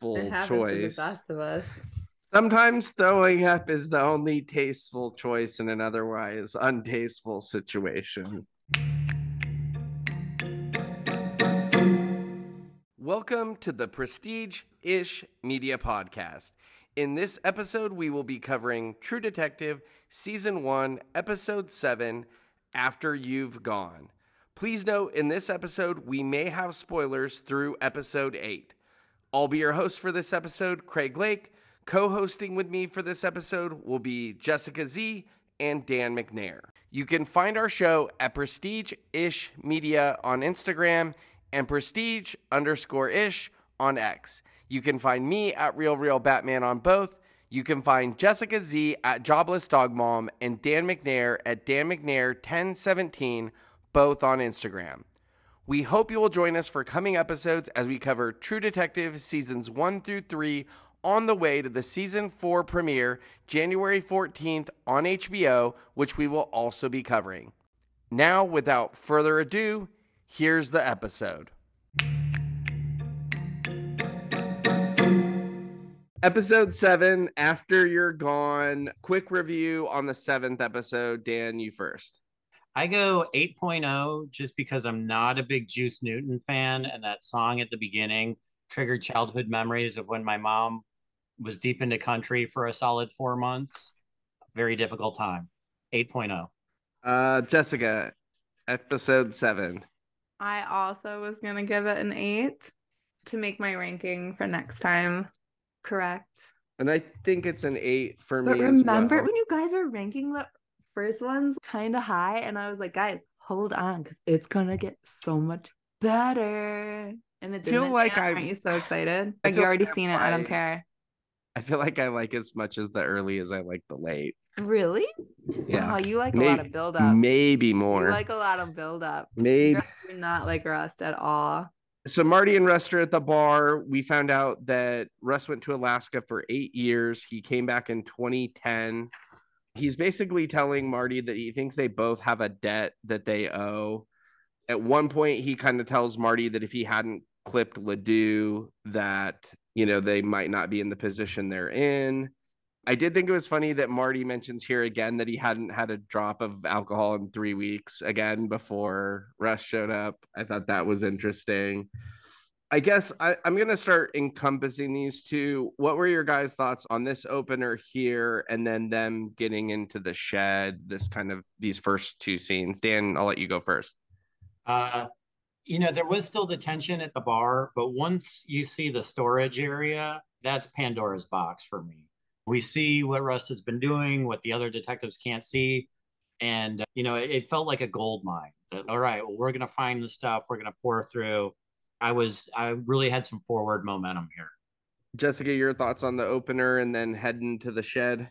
tasteful It happens to choice. best of us. Sometimes throwing up is the only tasteful choice in an otherwise untasteful situation. Welcome to the Prestige Ish Media Podcast. In this episode, we will be covering True Detective Season 1, Episode 7 After You've Gone. Please note, in this episode, we may have spoilers through Episode 8. I'll be your host for this episode, Craig Lake. Co hosting with me for this episode will be Jessica Z and Dan McNair. You can find our show at Prestige Ish Media on Instagram and Prestige underscore Ish on X. You can find me at Real Real Batman on both. You can find Jessica Z at Jobless Dog Mom and Dan McNair at Dan McNair 1017, both on Instagram. We hope you will join us for coming episodes as we cover True Detective seasons 1 through 3 on the way to the season 4 premiere January 14th on HBO, which we will also be covering. Now, without further ado, here's the episode. Episode 7 After You're Gone. Quick review on the seventh episode. Dan, you first. I go 8.0 just because I'm not a big Juice Newton fan. And that song at the beginning triggered childhood memories of when my mom was deep into country for a solid four months. Very difficult time. 8.0. Uh, Jessica, episode 7. I also was gonna give it an eight to make my ranking for next time correct. And I think it's an 8 for But me as remember well. when you guys were ranking the first ones kind of high, and I was like, guys, hold on, because it's gonna get so much better. And it Feel like. I'm- Aren't you so excited? I Like you already like seen it. I don't care. I feel like I like as much as the early as I like the late. Really? Yeah. Wow, you like a lot of build up. Maybe You more. like a lot of build up. Maybe. Do not like Rust at all. So Marty and Rust are at the bar. We found out that Russ went to Alaska for eight years. He came back in 2010. He's basically telling Marty that he thinks they both have a debt that they owe. At one point, he kind of tells Marty that if he hadn't clipped Ledoux, that you know they might not be in the position they're in. I did think it was funny that Marty mentions here again that he hadn't had a drop of alcohol in three weeks again before Russ showed up. I thought that was interesting. I guess I, I'm going to start encompassing these two. What were your guys' thoughts on this opener here and then them getting into the shed, this kind of these first two scenes? Dan, I'll let you go first. Uh, you know, there was still the tension at the bar, but once you see the storage area, that's Pandora's box for me. We see what Rust has been doing, what the other detectives can't see. And, uh, you know, it, it felt like a gold mine. That, all right, well, we're going to find the stuff, we're going to pour through. I was, I really had some forward momentum here. Jessica, your thoughts on the opener and then heading to the shed?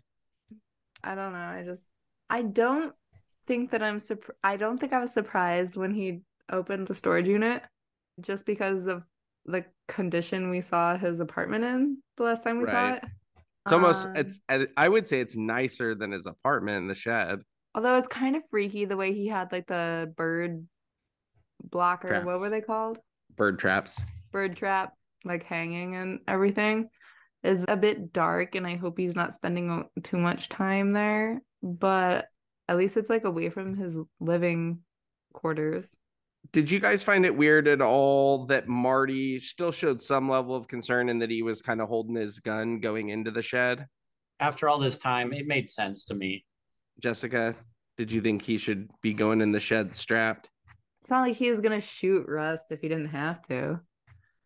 I don't know. I just I don't think that I'm surprised. I don't think I was surprised when he opened the storage unit just because of the condition we saw his apartment in the last time we saw it. It's almost, Um, it's, I would say it's nicer than his apartment in the shed. although it's kind of freaky the way he had like the bird blocker. What were they called? Bird traps. Bird trap, like hanging and everything, is a bit dark, and I hope he's not spending too much time there. But at least it's like away from his living quarters. Did you guys find it weird at all that Marty still showed some level of concern and that he was kind of holding his gun going into the shed? After all this time, it made sense to me. Jessica, did you think he should be going in the shed strapped? It's not like he was gonna shoot Rust if he didn't have to.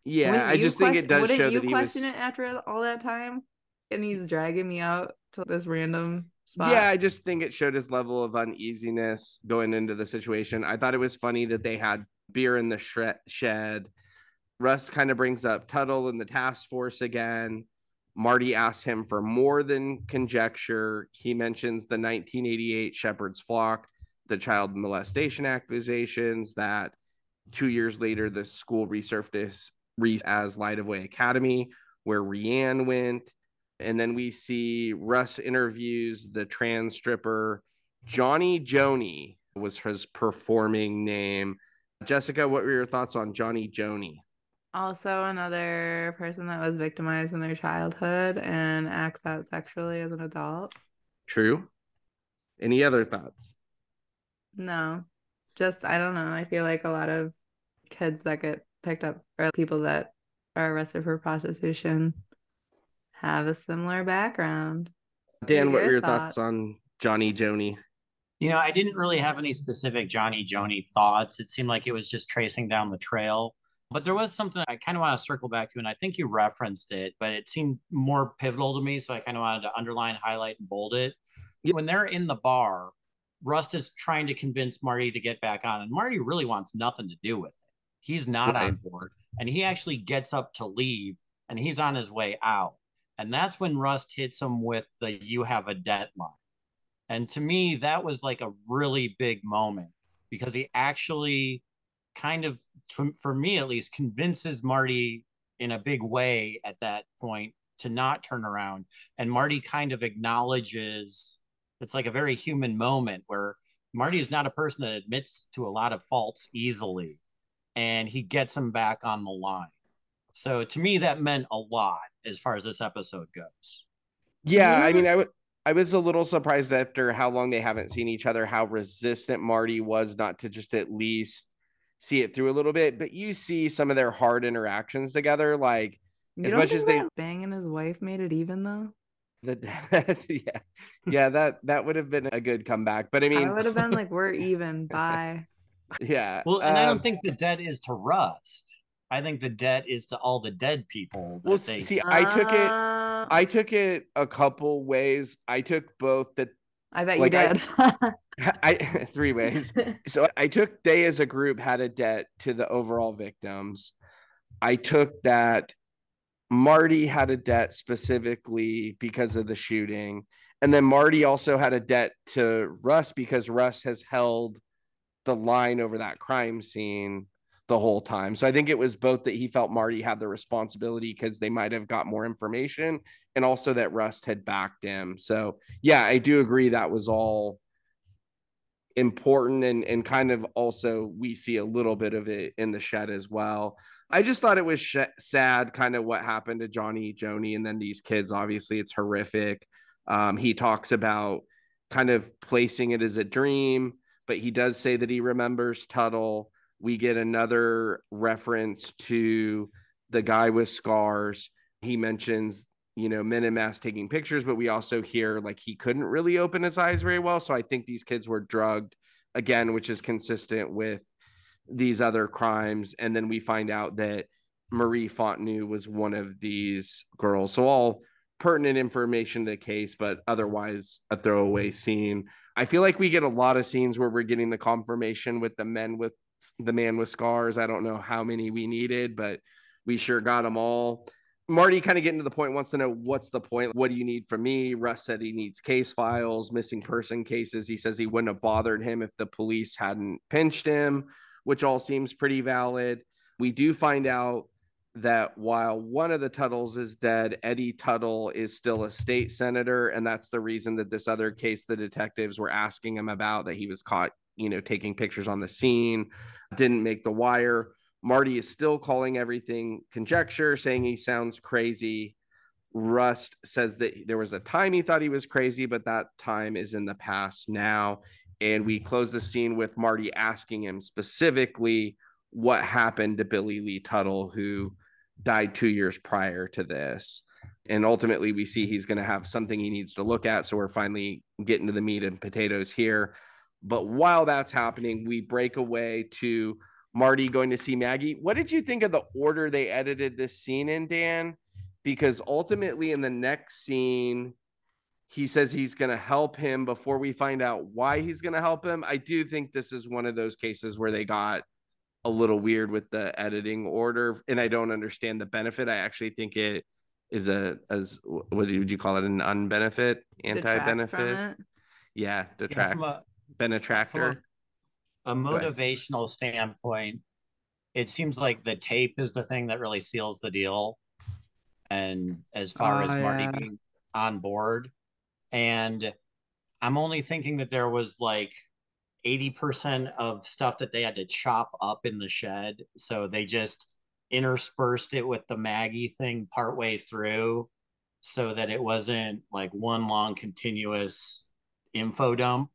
Yeah, Wouldn't I just think it does wouldn't show you that he was. question it after all that time? And he's dragging me out to this random spot. Yeah, I just think it showed his level of uneasiness going into the situation. I thought it was funny that they had beer in the shed. Russ kind of brings up Tuttle and the task force again. Marty asks him for more than conjecture. He mentions the 1988 Shepherd's Flock, the child molestation accusations that two years later the school resurfaced as Light of Way Academy, where Rianne went. And then we see Russ interviews the trans stripper Johnny Joni was his performing name. Jessica, what were your thoughts on Johnny Joni? Also, another person that was victimized in their childhood and acts out sexually as an adult. True. Any other thoughts? No, just I don't know. I feel like a lot of kids that get picked up or people that are arrested for prostitution have a similar background. Dan, what your were your thoughts? thoughts on Johnny Joni? You know, I didn't really have any specific Johnny Joni thoughts. It seemed like it was just tracing down the trail. But there was something I kind of want to circle back to, and I think you referenced it, but it seemed more pivotal to me. So I kind of wanted to underline, highlight, and bold it. When they're in the bar, Rust is trying to convince Marty to get back on, and Marty really wants nothing to do with it. He's not Right. on board, and he actually gets up to leave, and he's on his way out. And that's when Rust hits him with the "You have a deadline," And to me, that was like a really big moment because he actually kind of, for, for me at least, convinces Marty in a big way at that point to not turn around. And Marty kind of acknowledges it's like a very human moment where Marty is not a person that admits to a lot of faults easily. And he gets him back on the line. So to me, that meant a lot as far as this episode goes. Yeah, I Yeah. mean, I was a little surprised after how long they haven't seen each other, how resistant Marty was not to just at least see it through a little bit. But you see some of their hard interactions together, like You As don't much think as they- that banging his wife made it even though? The yeah, yeah, that that would have been a good comeback. But I mean, I mean, would have been like, "We're even." Bye. yeah, Well, and I um, don't think the debt is to Rust. I think the debt is to all the dead people. That Well, they, see, I took it. Uh, I took it a couple ways. I took both the I bet like, you I- did. I three ways. So I took they as a group had a debt to the overall victims. I took that Marty had a debt specifically because of the shooting. And then Marty also had a debt to Russ because Russ has held the line over that crime scene the whole time. So I think it was both that he felt Marty had the responsibility because they might have got more information and also that Rust had backed him. So yeah, I do agree that was all important and and kind of also we see a little bit of it in the shed as well. I just thought it was sh- sad kind of what happened to Johnny Joni and then these kids obviously it's horrific. Um he talks about kind of placing it as a dream, but he does say that he remembers Tuttle. We get another reference to the guy with scars. He mentions you know, Minimass taking pictures, but we also hear like he couldn't really open his eyes very well. So I think these kids were drugged again, which is consistent with these other crimes. And then we find out that Marie Fontenot was one of these girls. So all pertinent information to the case, but otherwise a throwaway scene. I feel like we get a lot of scenes where we're getting the confirmation with the men with the man with scars. I don't know how many we needed, but we sure got them all. Marty kind of getting to the point wants to know what's the point? What do you need from me? Russ said he needs case files, missing person cases. He says he wouldn't have bothered him if the police hadn't pinched him, which all seems pretty valid. We do find out that while one of the Tuttles is dead, Eddie Tuttle is still a state senator. And that's the reason that this other case the detectives were asking him about that he was caught, you know, taking pictures on the scene, didn't make the wire. Marty is still calling everything conjecture, saying he sounds crazy. Rust says that there was a time he thought he was crazy, but that time is in the past now. And we close the scene with Marty asking him specifically what happened to Billy Lee Tuttle, who died two years prior to this. And ultimately, we see he's going to have something he needs to look at. So we're finally getting to the meat and potatoes here. But while that's happening, we break away to Marty going to see Maggie. What did you think of the order they edited this scene in, Dan? Because ultimately, in the next scene, he says he's going to help him before we find out why he's going to help him. I do think this is one of those cases where they got a little weird with the editing order, and I don't understand the benefit. I actually think it is a as what would you call it an unbenefit, anti-benefit? from it. Yeah, Yeah, detract, from a, benetractor. from a Ahead. motivational standpoint, it seems like the tape is the thing that really seals the deal. And as far Oh, as Marty oh, yeah. being on board, and I'm only thinking that there was like 80% of stuff that they had to chop up in the shed. So they just interspersed it with the Maggie thing partway through so that it wasn't like one long continuous info dump.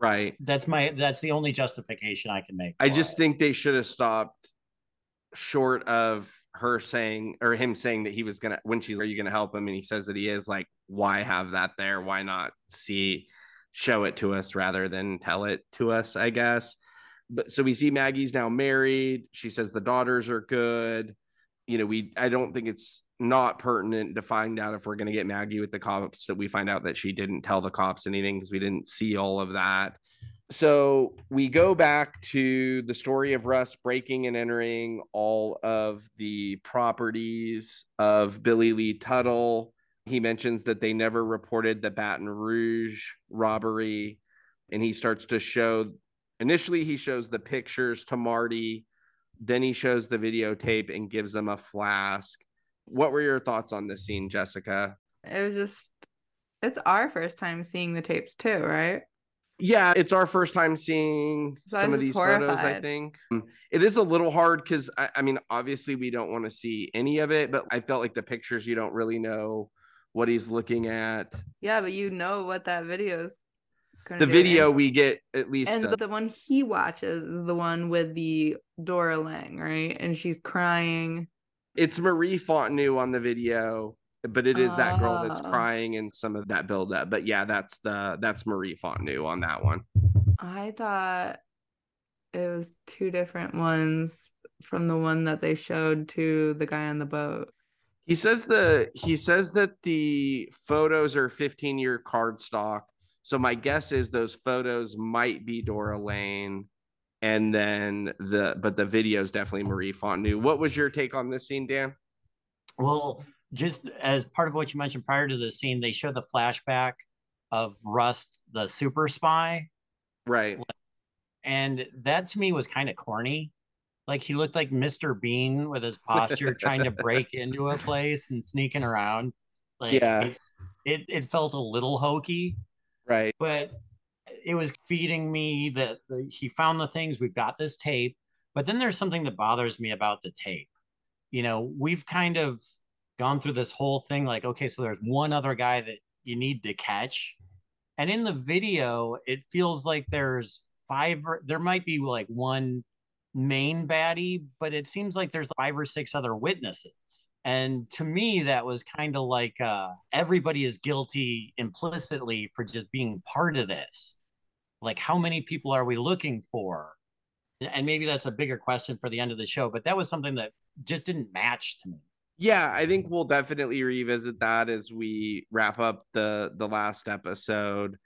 Right. That's my that's the only justification I can make. I just it. think they should have stopped short of her saying or him saying that he was gonna when she's are you gonna help him and he says that he is like why have that there why not see show it to us rather than tell it to us i guess but so we see maggie's now married she says the daughters are good you know we i don't think it's not pertinent to find out if we're going to get maggie with the cops that we find out that she didn't tell the cops anything because we didn't see all of that so we go back to the story of Russ breaking and entering all of the properties of Billy Lee Tuttle. He mentions that they never reported the Baton Rouge robbery. And he starts to show initially, he shows the pictures to Marty. Then he shows the videotape and gives them a flask. What were your thoughts on this scene, Jessica? It was just, it's our first time seeing the tapes too, right? yeah it's our first time seeing So some of these just photos i think Um, it is a little hard because I, I mean obviously we don't want to see any of it but i felt like the pictures you don't really know what he's looking at Yeah, but you know what that video is gonna the video And- we get at least And a- the one he watches is the one with the Dora Lange, right? And she's crying. It's marie fontenot on the video but it is that girl that's Oh. crying and some of that build up but yeah that's the that's marie fontenot on that one I thought it was two different ones from the one that they showed to the guy on the boat. He says the he says that the photos are 15 year card stock. So my guess is those photos might be Dora Lange, and then the but the video is definitely Marie Fontenot. What was your take on this scene, Dan? Well, just as part of what you mentioned prior to the scene, they show the flashback of Rust, the super spy, Right. and that to me was kind of corny. Like he looked like Mr. Bean with his posture, trying to break into a place and sneaking around. Like Yeah. it's it it felt a little hokey, Right. but it was feeding me that he found the things. We've got this tape, but then there's something that bothers me about the tape. You know, we've kind of gone through this whole thing like, okay, so there's one other guy that you need to catch. And in the video, it feels like there's five, or, there might be like one main baddie, but it seems like there's five or six other witnesses. And to me, that was kind of like uh, everybody is guilty implicitly for just being part of this. Like, how many people are we looking for? And maybe that's a bigger question for the end of the show, but that was something that just didn't match to me. Yeah, I think we'll definitely revisit that as we wrap up the the last episode.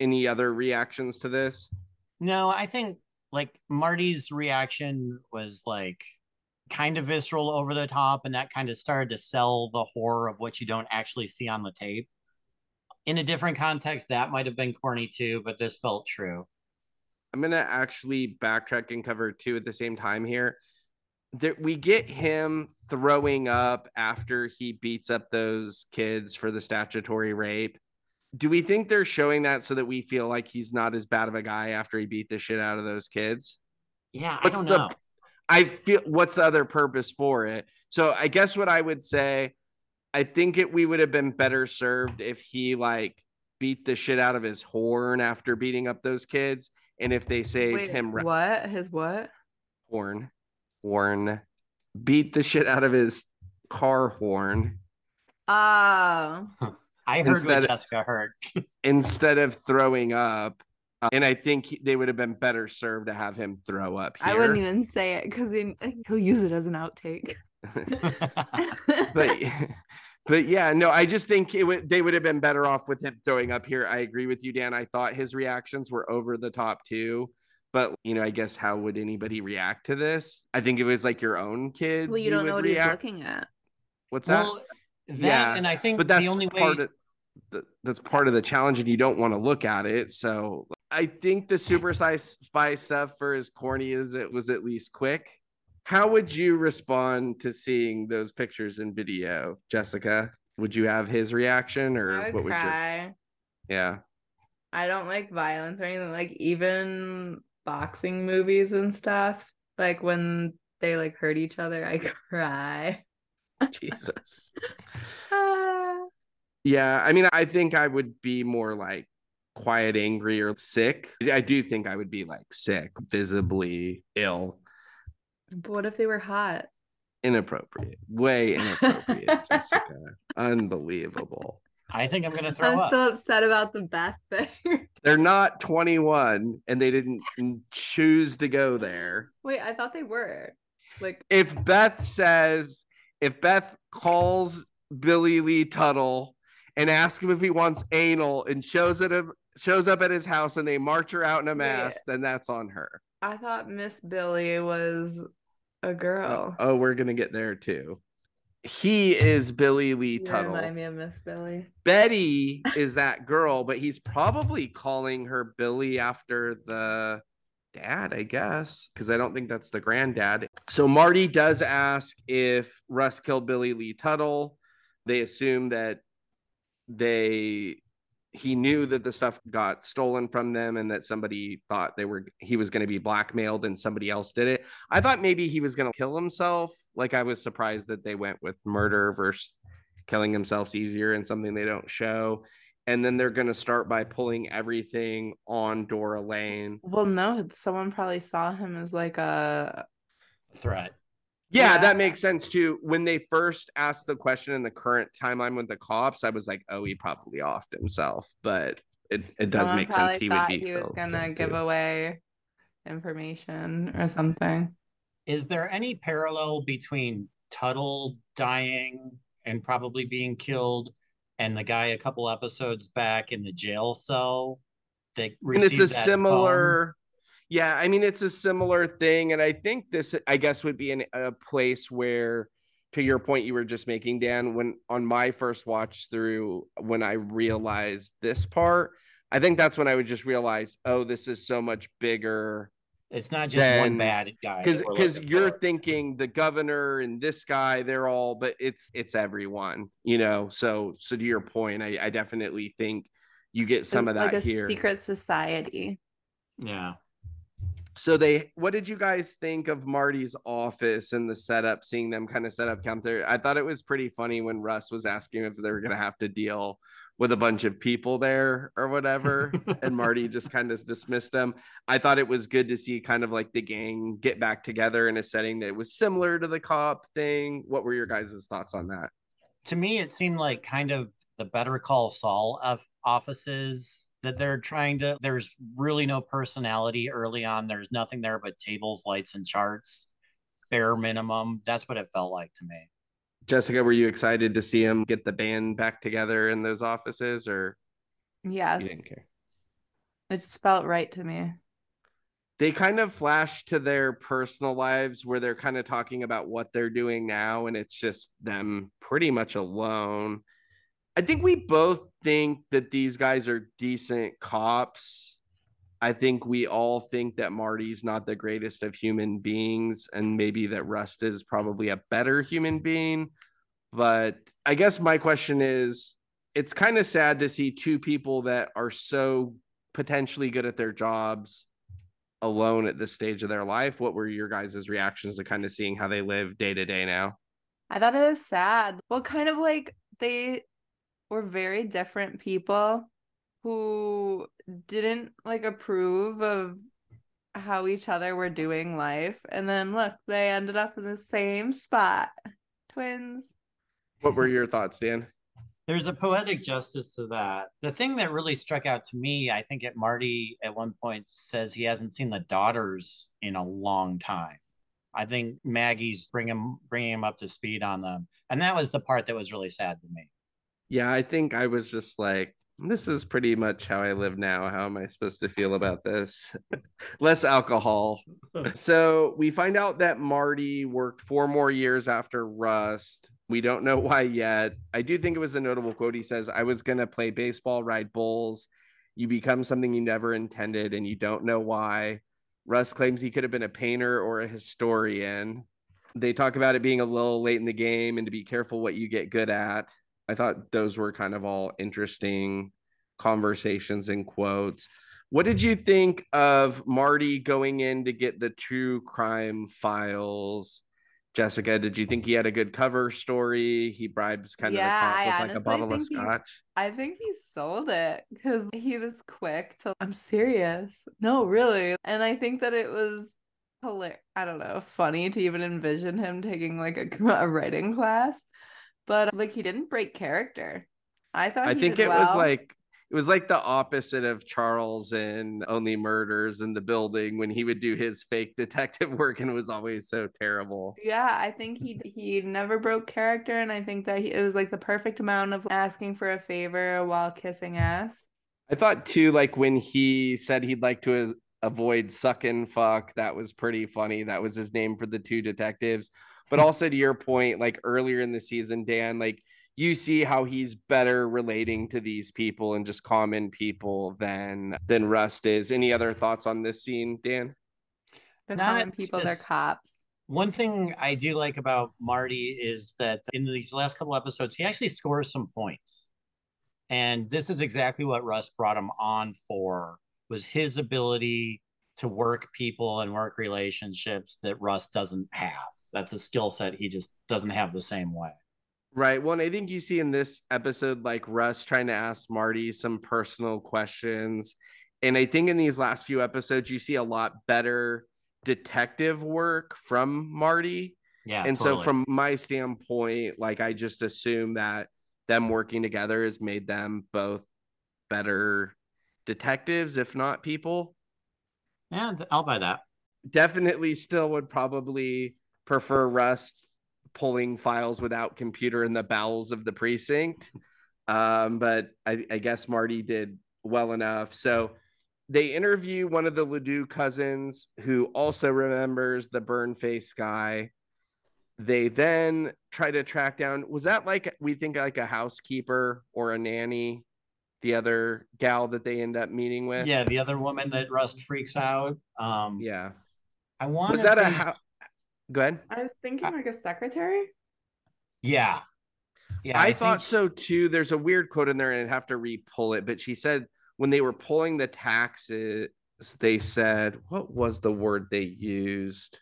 Any other reactions to this? No, I think like Marty's reaction was like kind of visceral over the top, and that kind of started to sell the horror of what you don't actually see on the tape. In a different context, that might have been corny too, but this felt true. I'm gonna actually backtrack and cover two at the same time here. That we get him throwing up after he beats up those kids for the statutory rape. Do we think they're showing that so that we feel like he's not as bad of a guy after he beat the shit out of those kids? Yeah, What's I don't the- know. I feel what's the other purpose for it? So I guess what I would say, I think it we would have been better served if he like beat the shit out of his horn after beating up those kids, and if they saved Wait, him ra- what? His what? horn, horn, beat the shit out of his car horn Oh, I heard Instead- what Jessica heard. instead of throwing up. Uh, and I think he- they would have been better served to have him throw up here. I wouldn't even say it because he'll use it as an outtake. but but yeah, no, I just think it would they would have been better off with him throwing up here. I agree with you, Dan. I thought his reactions were over the top too. But you know, I guess how would anybody react to this? I think it was like your own kids. well, you don't know what react. he's looking at. What's that? well, that, Yeah, and I think but that's the only way part of that's part of the challenge, and you don't want to look at it. So I think the super size spy stuff, for as corny as it was, at least quick. How would you respond to seeing those pictures in video, Jessica? Would you have his reaction, or would what would you? cry. Yeah, I don't like violence or anything. Like even boxing movies and stuff. Like when they like hurt each other, I cry. Jesus. Ah. Yeah, I mean, I think I would be more like quiet, angry, or sick. I do think I would be like sick, visibly ill, But what if they were hot? inappropriate, way inappropriate, Jessica. Unbelievable. I think I'm gonna throw up. I'm up. still upset about the Beth thing. They're not 21 and they didn't choose to go there. Wait, I thought they were. Like, If Beth says, if Beth calls Billy Lee Tuttle and asks him if he wants anal and shows it shows up at his house and they march her out in a mask, then that's on her. I thought Miss Billy was a girl. Uh, oh, we're gonna get there too. He is Billy Lee Tuttle. remind me of Miss Billy. Betty is that girl, but he's probably calling her Billy after the dad, I guess, because I don't think that's the granddad. So Marty does ask if Russ killed Billy Lee Tuttle. They assume that they he knew that the stuff got stolen from them and that somebody thought they were he was going to be blackmailed and somebody else did it. I thought maybe he was going to kill himself. Like I was surprised that they went with murder versus killing themselves easier and something they don't show. And then they're going to start by pulling everything on Dora Lange. Well, no, someone probably saw him as like a. Threat. Yeah, Yeah. that makes sense too. When they first asked the question in the current timeline with the cops, I was like, oh, he probably offed himself. But it, it does someone make sense. He would thought be He was gonna give too. away information or something. Is there any parallel between Tuttle dying and probably being killed and the guy a couple episodes back in the jail cell that and it's a that similar yeah i mean it's a similar thing and i think this i guess would be in a place where to your point you were just making dan when on my first watch through when i realized this part i think that's when i would just realize oh this is so much bigger? It's not just then- one bad guy. because because you're for. thinking the governor and this guy they're all but it's it's everyone you know so so to your point i, I definitely think you get some of that like a here secret society. yeah. So they what did you guys think of marty's office and the setup seeing them kind of set up camp there? I thought it was pretty funny when russ was asking if they were going to have to deal with a bunch of people there or whatever and marty just kind of dismissed them. I thought it was good to see kind of like the gang get back together in a setting that was similar to the cop thing. What were your guys' thoughts on that? To me, it seemed like kind of the Better Call Saul of offices that they're trying to. There's really no personality early on. There's nothing there but tables, lights, and charts. Bare minimum. That's what it felt like to me. jessica were you excited to see him get the band back together in those offices or Yes, you didn't care it just felt right to me. they kind of flash to their personal lives where they're kind of talking about what they're doing now and it's just them pretty much alone i think we both think that these guys are decent cops i think we all think that marty's not the greatest of human beings and maybe that rust is probably a better human being but i guess my question is it's kind of sad to see two people that are so potentially good at their jobs alone at this stage of their life. What were your guys' reactions to kind of seeing how they live day to day now? I thought it was sad. Well, kind of like they were very different people who didn't like approve of how each other were doing life. And then look, they ended up in the same spot. Twins. What were your thoughts, Dan? There's a poetic justice to that. The thing that really struck out to me, I think, at Marty at one point says he hasn't seen the daughters in a long time. I think Maggie's bringing bringing him up to speed on them, and that was the part that was really sad to me. Yeah, I think I was just like, this is pretty much how I live now. How am I supposed to feel about this? Less alcohol. so we find out that Marty worked four more years after Rust. We don't know why yet. I do think it was a notable quote. He says, I was going to play baseball, ride bulls. You become something you never intended and you don't know why. Russ claims he could have been a painter or a historian. They talk about it being a little late in the game and to be careful what you get good at. I thought those were kind of all interesting conversations and quotes. What did you think of Marty going in to get the true crime files? Jessica, did you think he had a good cover story? He bribes kind Yeah, of cop with like a bottle of think he- scotch. I think he sold it because he was quick to, I'm serious. No, really. And I think that it was hilarious. I don't know, funny to even envision him taking like a, a writing class. But um, like he didn't break character. I thought I he think it was like it was like the opposite of Charles in Only Murders in the Building when he would do his fake detective work and it was always so terrible. Yeah, I think he he never broke character, and I think that he, it was like the perfect amount of asking for a favor while kissing ass. I thought too, like when he said he'd like to avoid suck and fuck, that was pretty funny. That was his name for the two detectives. But also to your point, like earlier in the season, Dan, like you see how he's better relating to these people and just common people than than Rust is. Any other thoughts on this scene, Dan? They're Not telling people they're cops. One thing I do like about Marty is that in these last couple episodes, he actually scores some points. And this is exactly what Russ brought him on for was his ability to work people and work relationships that Russ doesn't have. That's a skill set he just doesn't have the same way. Right. Well, and I think you see in this episode, like Russ trying to ask Marty some personal questions. And I think in these last few episodes, you see a lot better detective work from Marty. Yeah. and totally. so, from my standpoint, like I just assume that them working together has made them both better detectives, if not people. yeah, I'll buy that. Definitely still would probably prefer Rust pulling files without computer in the bowels of the precinct. Um, but I, I guess Marty did well enough. So they interview one of the Ledoux cousins who also remembers the burn face guy. They then try to track down, was that like we think like a housekeeper or a nanny? The other gal that they end up meeting with. Yeah, the other woman that Rust freaks out. Um, Yeah. I want Was that say, a? Go ahead. I was thinking like a secretary. yeah, yeah. I, think- thought so too. There's a weird quote in there, and I'd have to re-pull it. But she said when they were pulling the taxes, they said what was the word they used?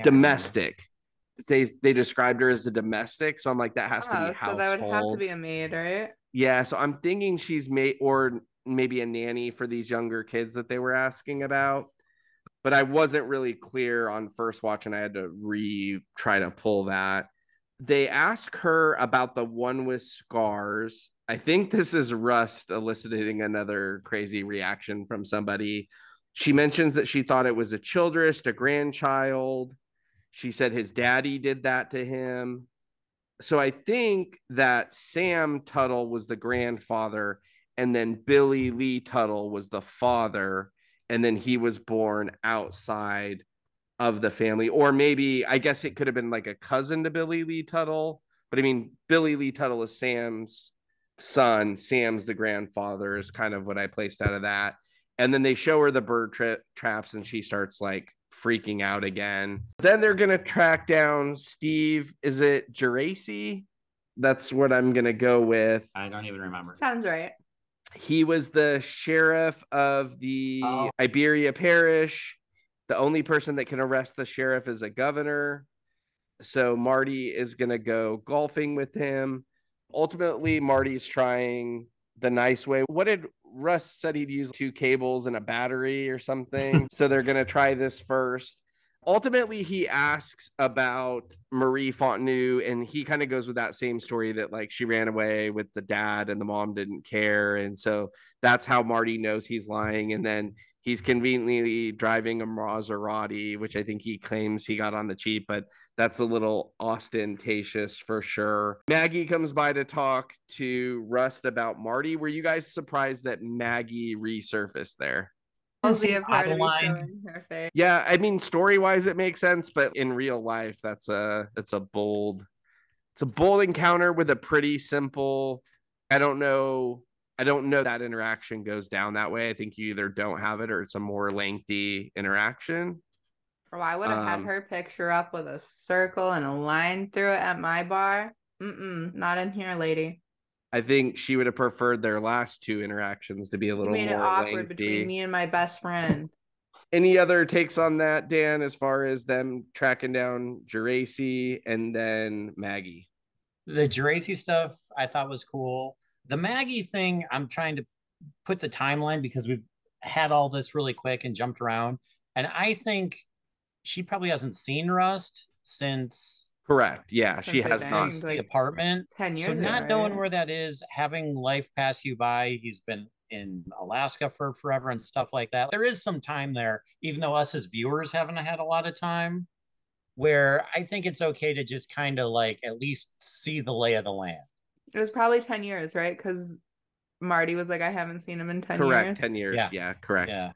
Can't. Domestic. They they described her as a domestic, so I'm like that has to be be so that would have to be a maid, right? Yeah, so I'm thinking she's made or maybe a nanny for these younger kids that they were asking about. But I wasn't really clear on first watch and I had to re try to pull that. They ask her about the one with scars. I think this is Rust eliciting another crazy reaction from somebody. She mentions that she thought it was a childress, a grandchild. She said his daddy did that to him so I think that Sam Tuttle was the grandfather, and then Billy Lee Tuttle was the father, and then he was born outside of the family, or maybe I guess it could have been like a cousin to Billy Lee Tuttle. But I mean, Billy Lee Tuttle is Sam's son. Sam's the grandfather is kind of what I placed out of that. And then they show her the bird tra- traps, and she starts like freaking out again. Then they're gonna track down Steve. Is it Geraci? That's what I'm gonna go with. I don't even remember. Sounds right. He was the sheriff of the Oh. Iberia Parish. The only person that can arrest the sheriff is a governor. So Marty is gonna go golfing with him. Ultimately, Marty's trying the nice way. What did Russ said he'd use two cables and a battery or something? so they're gonna try this first. Ultimately, he asks about Marie Fontenot, and he kind of goes with that same story that like she ran away with the dad and the mom didn't care. And so that's how Marty knows he's lying. And then he's conveniently driving a Maserati, which I think he claims he got on the cheap, but that's a little ostentatious for sure. Maggie comes by to talk to Rust about Marty. Were you guys surprised that Maggie resurfaced there? Ballsy of her to be her face. Yeah, I mean story wise it makes sense, but in real life that's a it's a bold it's a bold encounter with a pretty simple I don't know I don't know that interaction goes down that way. I think you either don't have it or it's a more lengthy interaction. Or I would have had Um, her picture up with a circle and a line through it at my bar. Mm-mm, not in here, lady. I think she would have preferred their last two interactions to be a You little made more it awkward lengthy. between me and my best friend. Any other takes on that, Dan, as far as them tracking down Geraci and then Maggie? The Geraci stuff I thought was cool. The Maggie thing, I'm trying to put the timeline because we've had all this really quick and jumped around. And I think she probably hasn't seen Rust since Correct. Yeah, she Since they has not. banged, the apartment. ten years So ago. not knowing right? where that is, having life pass you by, he's been in Alaska for forever and stuff like that. There is some time there, even though us as viewers haven't had a lot of time, where I think it's okay to just kind of like at least see the lay of the land. It was probably 10 years, right? Because Marty was like, I haven't seen him in 10 correct. years. Ten years. Yeah. Yeah, correct. Yeah.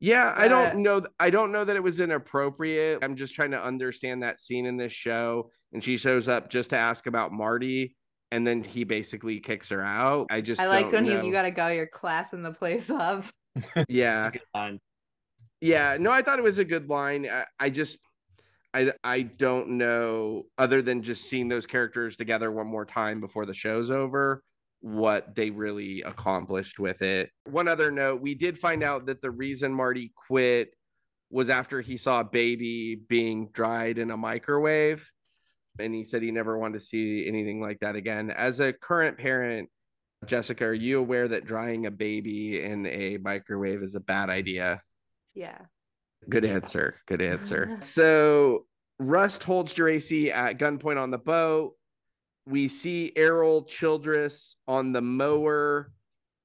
Yeah, I don't know. I don't know that it was inappropriate. I'm just trying to understand that scene in this show, and she shows up just to ask about Marty, and then he basically kicks her out. I just I liked when he's, you gotta go, you're classing the place up. yeah, It's a good line. yeah. No, I thought it was a good line. I, I just, I, I don't know. Other than just seeing those characters together one more time before the show's over, what they really accomplished with it. One other note: we did find out that the reason Marty quit was after he saw a baby being dried in a microwave. And he said he never wanted to see anything like that again. As a current parent, Jessica, are you aware that drying a baby in a microwave is a bad idea? Yeah. Good answer. Good answer. so Rust holds Geraci at gunpoint on the boat. We see Errol Childress on the mower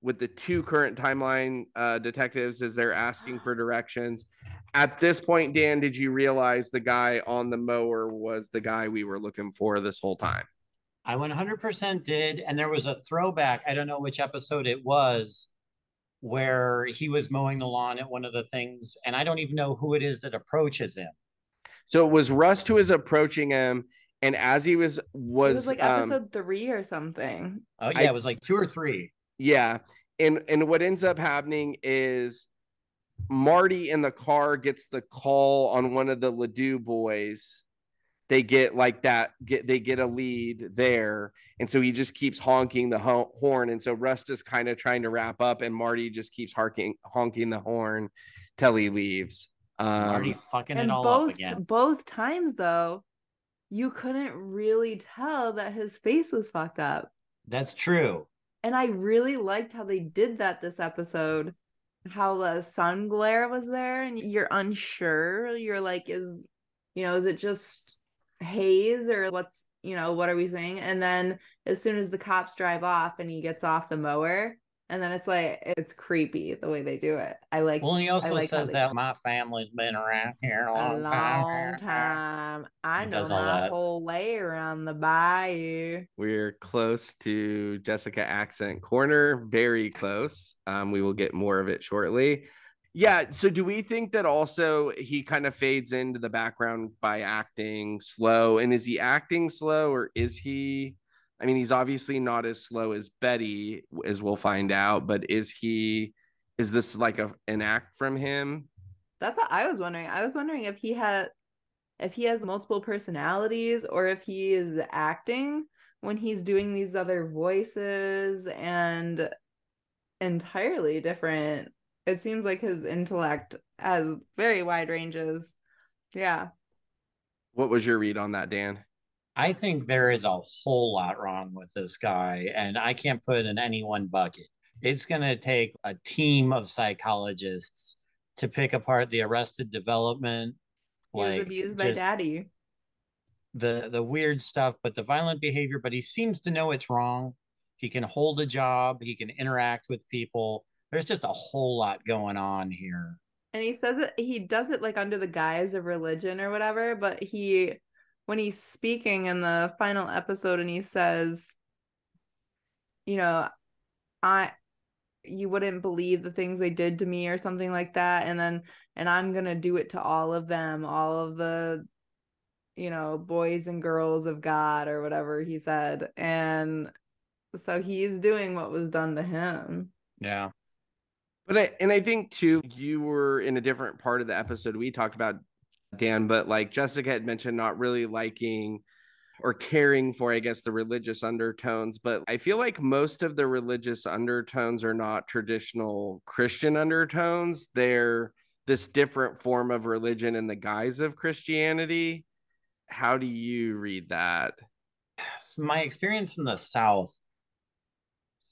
with the two current timeline uh, detectives as they're asking for directions. At this point, Dan, did you realize the guy on the mower was the guy we were looking for this whole time? I 100% did. And there was a throwback. I don't know which episode it was where he was mowing the lawn at one of the things. And I don't even know who it is that approaches him. So it was Rust who was approaching him, and as he was was, it was like um, episode three or something. Oh, yeah. I- it was like two or three. Yeah. And and what ends up happening is Marty in the car gets the call on one of the Ledoux boys. They get like that, get they get a lead there. And so he just keeps honking the horn. And so Rust is kind of trying to wrap up, and Marty just keeps honking honking the horn till he leaves. Um, Already fucking and it all up again. both times though, you couldn't really tell that his face was fucked up. That's true. And I really liked how they did that this episode. How the sun glare was there, and you're unsure. You're like, is you know, is it just haze or what's you know, what are we saying? And then as soon as the cops drive off and he gets off the mower, and then it's like it's creepy the way they do it. I like Well, he also like how says that my family's been around here a a long, long time. I He know my that. whole way around the bayou. We're close to Jessica accent corner, very close. Um, we will get more of it shortly. Yeah. So, do we think that also he kind of fades into the background by acting slow? And is he acting slow or is he? I mean, he's obviously not as slow as Betty, as we'll find out, but is he? Is this like a, an act from him? That's what I was wondering. I was wondering if he had if he has multiple personalities or if he is acting when he's doing these other voices and entirely different. It seems like his intellect has very wide ranges. Yeah. What was your read on that, Dan? I think there is a whole lot wrong with this guy, and I can't put it in any one bucket. It's going to take a team of psychologists to pick apart the arrested development, He was like abused by daddy. the the weird stuff, but the violent behavior. But he seems to know it's wrong. He can hold a job. He can interact with people. There's just a whole lot going on here. And he says it he does it like under the guise of religion or whatever, but he when he's speaking in the final episode and he says, you know, I you wouldn't believe the things they did to me or something like that and then and I'm going to do it to all of them, all of the you know, boys and girls of God or whatever he said. And so he's doing what was done to him. Yeah. But I, and I think too, you were in a different part of the episode we talked about, Dan, but like Jessica had mentioned, not really liking or caring for, I guess, the religious undertones. But I feel like most of the religious undertones are not traditional Christian undertones. They're this different form of religion in the guise of Christianity. How do you read that? My experience in the South,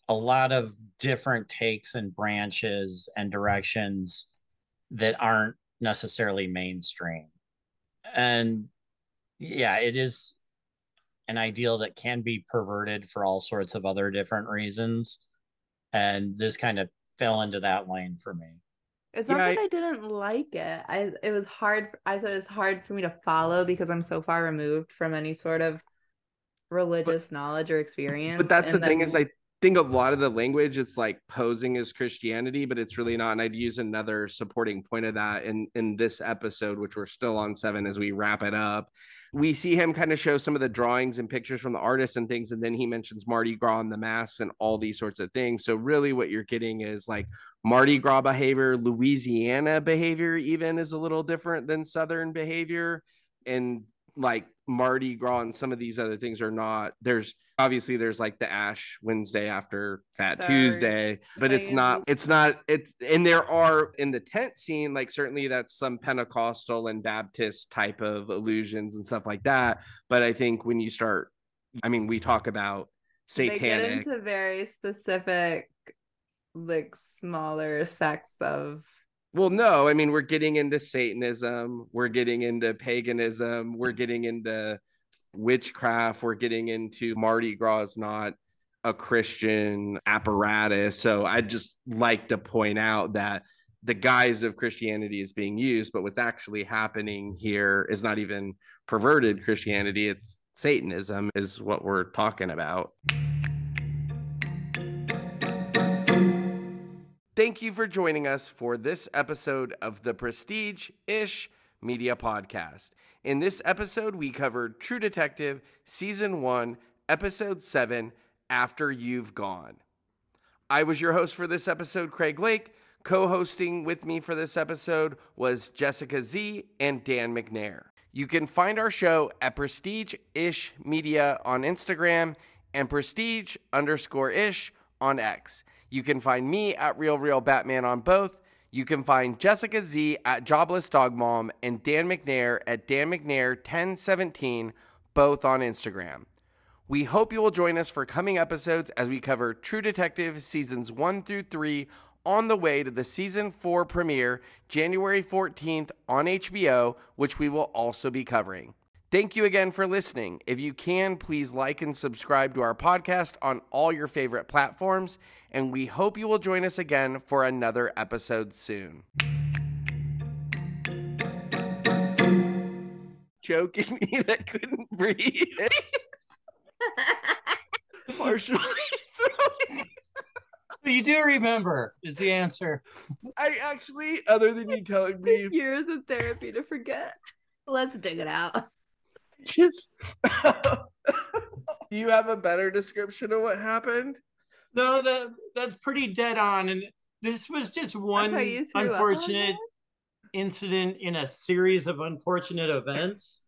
a lot of different takes and branches and directions that aren't necessarily mainstream. And yeah, it is an ideal that can be perverted for all sorts of other different reasons. And this kind of fell into that lane for me. It's not Yeah, that I didn't like it. I it was hard. I said it's hard for me to follow because I'm so far removed from any sort of religious knowledge or experience. But that's and the thing is I think a lot of the language it's like posing as Christianity, but it's really not. And I'd use another supporting point of that in in this episode, which we're still on seven as we wrap it up. We see him kind of show some of the drawings and pictures from the artists and things, and then he mentions Mardi Gras and the masks and all these sorts of things. So really, what you're getting is like Mardi Gras behavior, Louisiana behavior, even is a little different than Southern behavior, and like Mardi Gras and some of these other things are not. There's obviously there's like the Ash Wednesday after Fat Third Tuesday, but it's not. It's not. It's and there are in the tent scene like certainly that's some Pentecostal and Baptist type of illusions and stuff like that. But I think when you start, I mean, we talk about they get into very specific, like smaller sects of. Well, no, I mean, we're getting into Satanism, we're getting into paganism, we're mm-hmm. getting into witchcraft, we're getting into Mardi Gras is not a Christian apparatus. So I just like to point out that the guise of Christianity is being used, but what's actually happening here is not even perverted Christianity, it's Satanism, is what we're talking about. Thank you for joining us for this episode of the Prestige Ish Media Podcast. In this episode, we covered True Detective Season 1, Episode 7 After You've Gone. I was your host for this episode, Craig Lake. Co hosting with me for this episode was Jessica Z and Dan McNair. You can find our show at Prestige Ish Media on Instagram and Prestige underscore Ish on X. You can find me at Real Real Batman on both. You can find Jessica Z at Jobless Dog Mom and Dan McNair at Dan McNair 1017, both on Instagram. We hope you will join us for coming episodes as we cover True Detective seasons 1 through 3 on the way to the season 4 premiere January 14th on HBO, which we will also be covering. Thank you again for listening. If you can, please like and subscribe to our podcast on all your favorite platforms, and we hope you will join us again for another episode soon. Joking me that couldn't breathe. Partially throwing. You do remember is the answer. I actually, other than you telling me, Years of therapy to forget. Let's dig it out. just do you have a better description of what happened? No, that that's pretty dead on. And this was just one how you threw up on unfortunate incident in a series of unfortunate events.